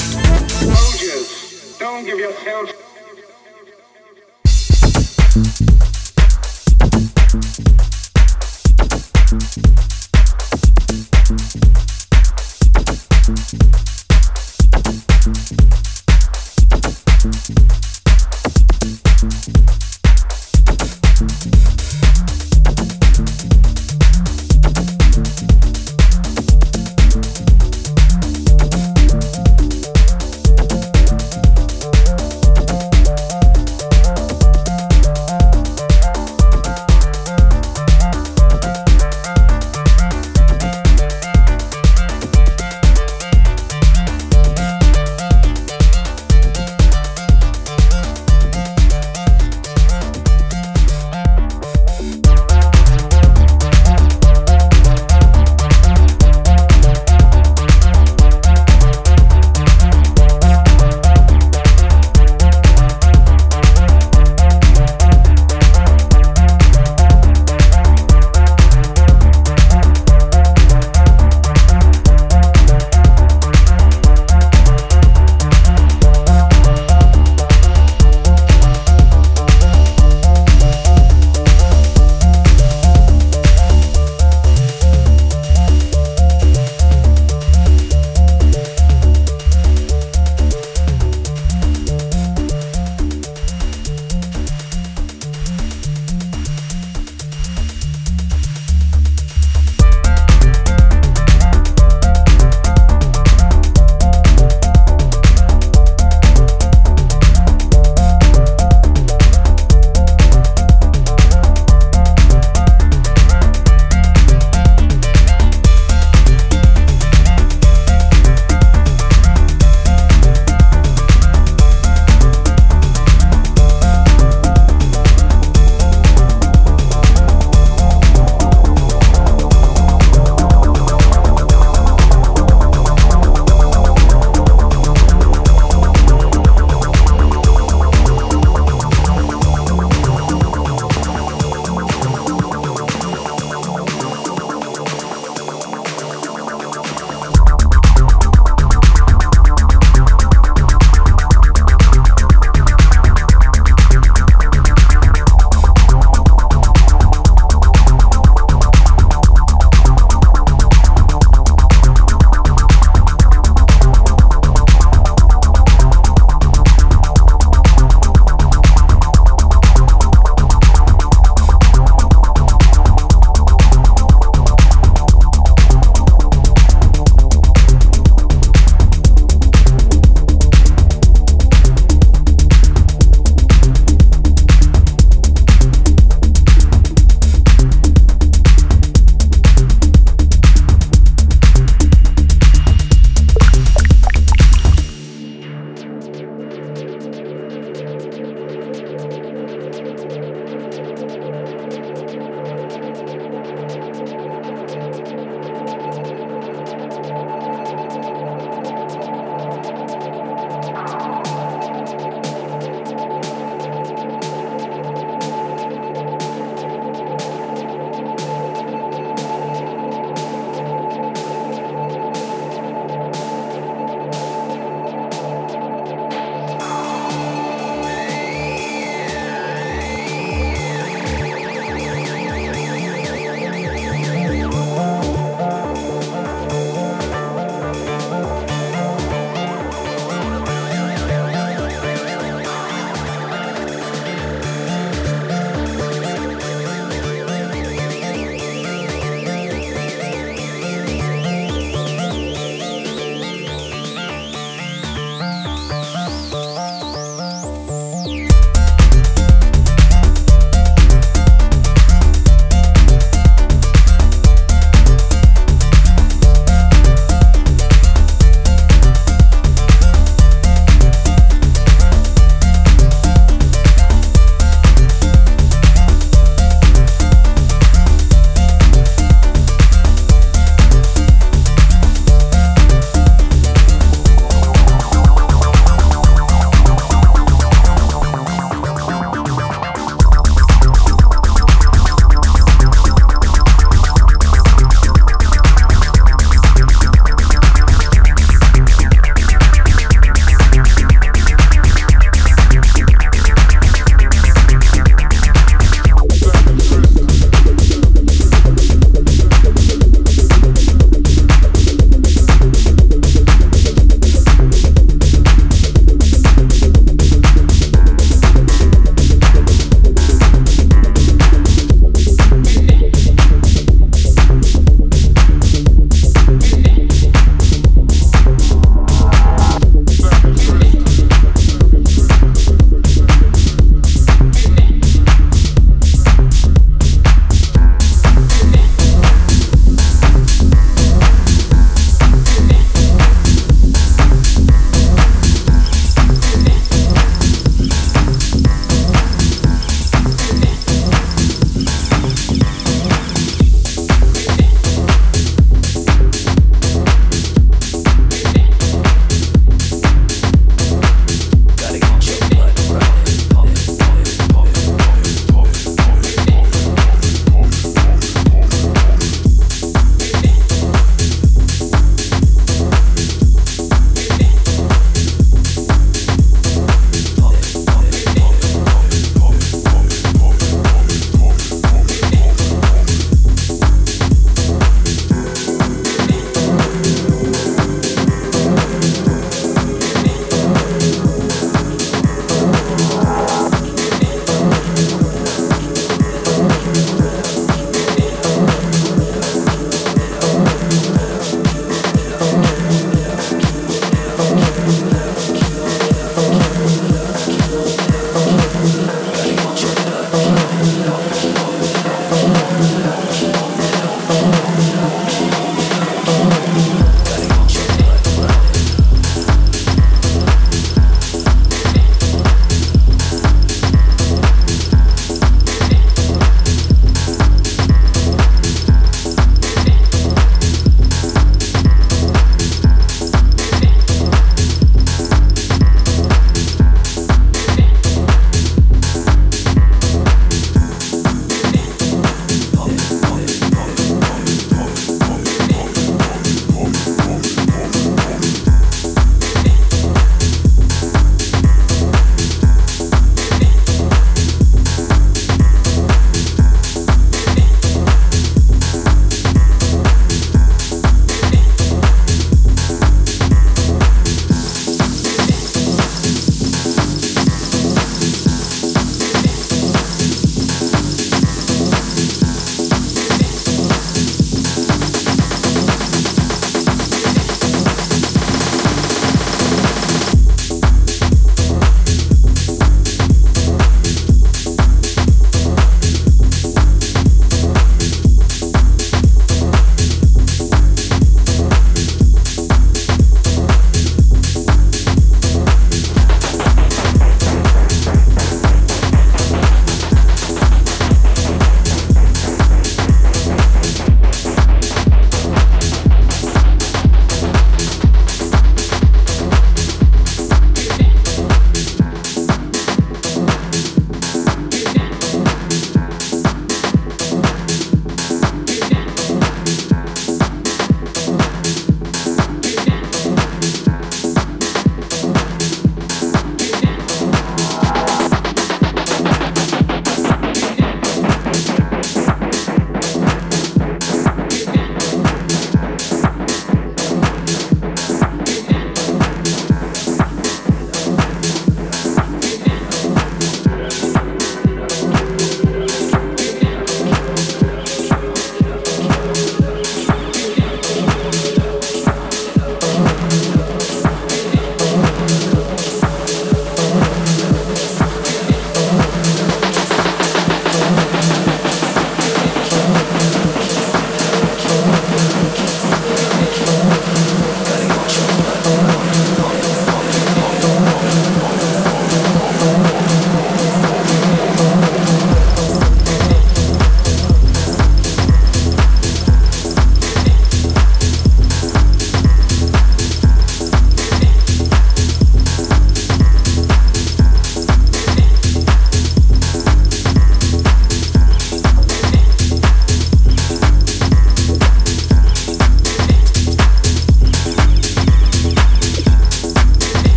Soldiers, don't give yourselves.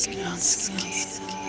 Skin on.